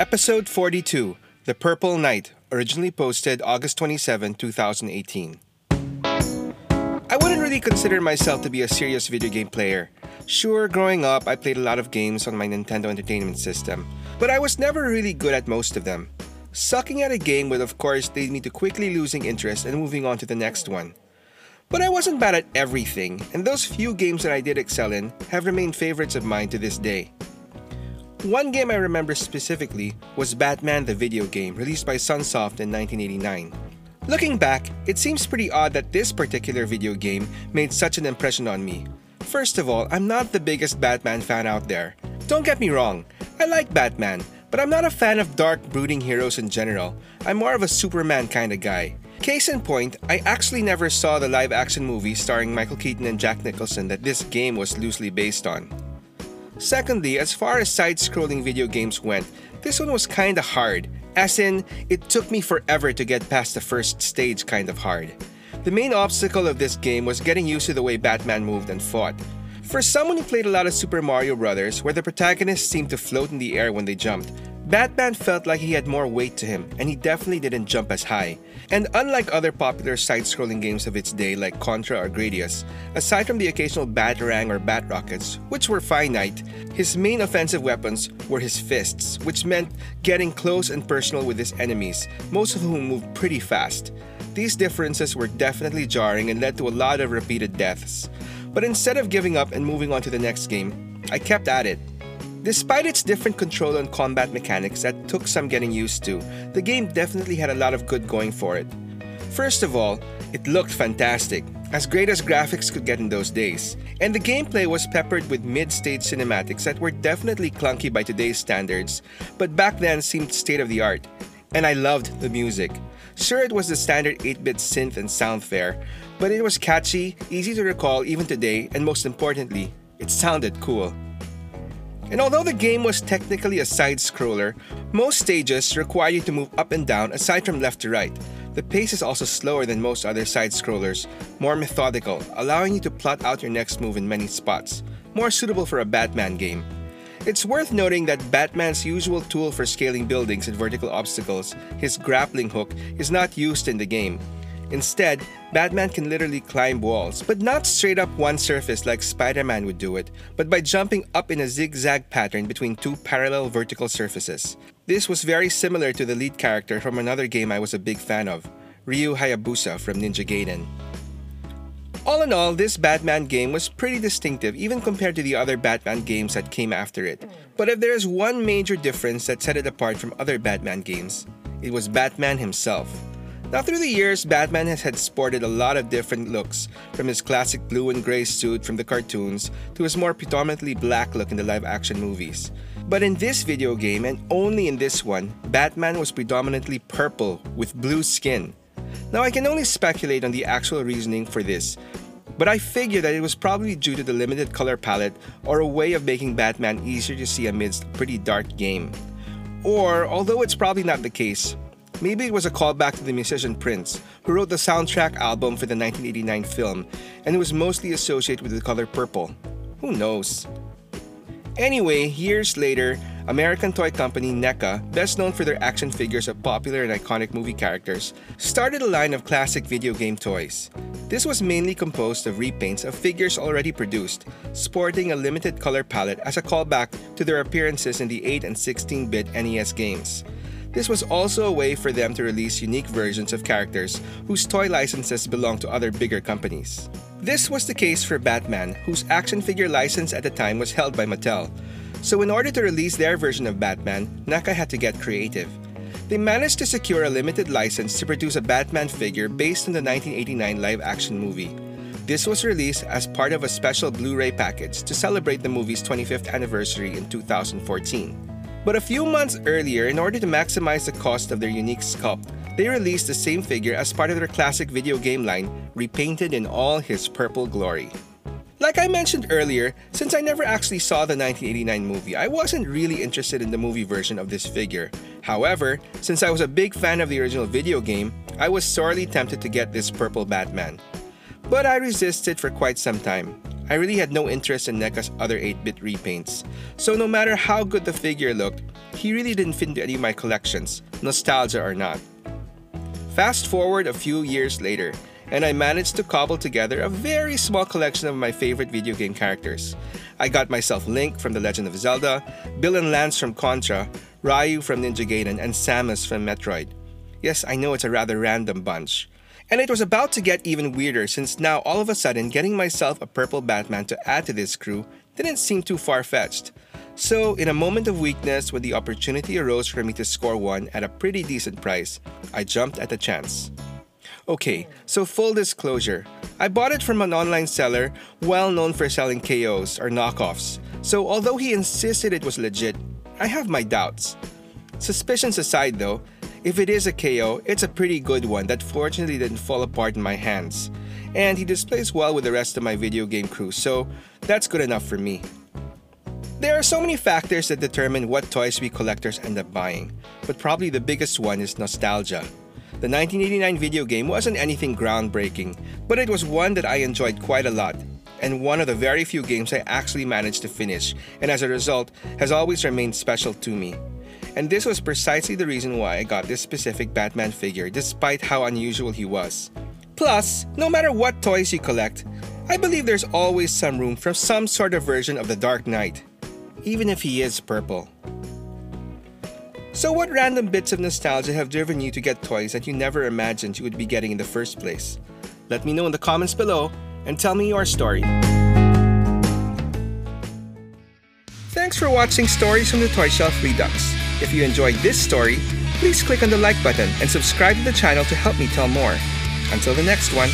Episode 42 The Purple Knight, originally posted August 27, 2018. I wouldn't really consider myself to be a serious video game player. Sure, growing up, I played a lot of games on my Nintendo Entertainment System, but I was never really good at most of them. Sucking at a game would, of course, lead me to quickly losing interest and moving on to the next one. But I wasn't bad at everything, and those few games that I did excel in have remained favorites of mine to this day. One game I remember specifically was Batman the video game, released by Sunsoft in 1989. Looking back, it seems pretty odd that this particular video game made such an impression on me. First of all, I'm not the biggest Batman fan out there. Don't get me wrong, I like Batman, but I'm not a fan of dark, brooding heroes in general. I'm more of a Superman kind of guy. Case in point, I actually never saw the live action movie starring Michael Keaton and Jack Nicholson that this game was loosely based on. Secondly, as far as side scrolling video games went, this one was kinda hard. As in, it took me forever to get past the first stage kind of hard. The main obstacle of this game was getting used to the way Batman moved and fought. For someone who played a lot of Super Mario Bros., where the protagonists seemed to float in the air when they jumped, Batman felt like he had more weight to him, and he definitely didn't jump as high. And unlike other popular side-scrolling games of its day like Contra or Gradius, aside from the occasional Batarang or Bat Rockets, which were finite, his main offensive weapons were his fists, which meant getting close and personal with his enemies, most of whom moved pretty fast. These differences were definitely jarring and led to a lot of repeated deaths. But instead of giving up and moving on to the next game, I kept at it Despite its different control and combat mechanics that took some getting used to, the game definitely had a lot of good going for it. First of all, it looked fantastic, as great as graphics could get in those days, and the gameplay was peppered with mid-stage cinematics that were definitely clunky by today's standards, but back then seemed state of the art. And I loved the music. Sure, it was the standard 8 bit synth and sound fare, but it was catchy, easy to recall even today, and most importantly, it sounded cool. And although the game was technically a side scroller, most stages require you to move up and down aside from left to right. The pace is also slower than most other side scrollers, more methodical, allowing you to plot out your next move in many spots, more suitable for a Batman game. It's worth noting that Batman's usual tool for scaling buildings and vertical obstacles, his grappling hook, is not used in the game, Instead, Batman can literally climb walls, but not straight up one surface like Spider Man would do it, but by jumping up in a zigzag pattern between two parallel vertical surfaces. This was very similar to the lead character from another game I was a big fan of, Ryu Hayabusa from Ninja Gaiden. All in all, this Batman game was pretty distinctive even compared to the other Batman games that came after it. But if there is one major difference that set it apart from other Batman games, it was Batman himself. Now, through the years, Batman has had sported a lot of different looks, from his classic blue and gray suit from the cartoons to his more predominantly black look in the live action movies. But in this video game, and only in this one, Batman was predominantly purple with blue skin. Now, I can only speculate on the actual reasoning for this, but I figure that it was probably due to the limited color palette or a way of making Batman easier to see amidst a pretty dark game. Or, although it's probably not the case, Maybe it was a callback to the musician Prince, who wrote the soundtrack album for the 1989 film, and it was mostly associated with the color purple. Who knows? Anyway, years later, American toy company NECA, best known for their action figures of popular and iconic movie characters, started a line of classic video game toys. This was mainly composed of repaints of figures already produced, sporting a limited color palette as a callback to their appearances in the 8 and 16 bit NES games. This was also a way for them to release unique versions of characters whose toy licenses belonged to other bigger companies. This was the case for Batman, whose action figure license at the time was held by Mattel. So, in order to release their version of Batman, NECA had to get creative. They managed to secure a limited license to produce a Batman figure based on the 1989 live action movie. This was released as part of a special Blu ray package to celebrate the movie's 25th anniversary in 2014. But a few months earlier, in order to maximize the cost of their unique sculpt, they released the same figure as part of their classic video game line, repainted in all his purple glory. Like I mentioned earlier, since I never actually saw the 1989 movie, I wasn't really interested in the movie version of this figure. However, since I was a big fan of the original video game, I was sorely tempted to get this purple Batman. But I resisted for quite some time. I really had no interest in NECA's other 8-bit repaints. So no matter how good the figure looked, he really didn't fit into any of my collections, nostalgia or not. Fast forward a few years later, and I managed to cobble together a very small collection of my favorite video game characters. I got myself Link from The Legend of Zelda, Bill and Lance from Contra, Ryu from Ninja Gaiden, and Samus from Metroid. Yes, I know it's a rather random bunch. And it was about to get even weirder since now all of a sudden getting myself a purple Batman to add to this crew didn't seem too far fetched. So, in a moment of weakness, when the opportunity arose for me to score one at a pretty decent price, I jumped at the chance. Okay, so full disclosure, I bought it from an online seller well known for selling KOs or knockoffs. So, although he insisted it was legit, I have my doubts. Suspicions aside though, if it is a KO, it's a pretty good one that fortunately didn't fall apart in my hands. And he displays well with the rest of my video game crew, so that's good enough for me. There are so many factors that determine what toys we collectors end up buying, but probably the biggest one is nostalgia. The 1989 video game wasn't anything groundbreaking, but it was one that I enjoyed quite a lot, and one of the very few games I actually managed to finish, and as a result, has always remained special to me. And this was precisely the reason why I got this specific Batman figure, despite how unusual he was. Plus, no matter what toys you collect, I believe there's always some room for some sort of version of the Dark Knight, even if he is purple. So, what random bits of nostalgia have driven you to get toys that you never imagined you would be getting in the first place? Let me know in the comments below and tell me your story. Thanks for watching Stories from the Toy Shelf Redux. If you enjoyed this story, please click on the like button and subscribe to the channel to help me tell more. Until the next one,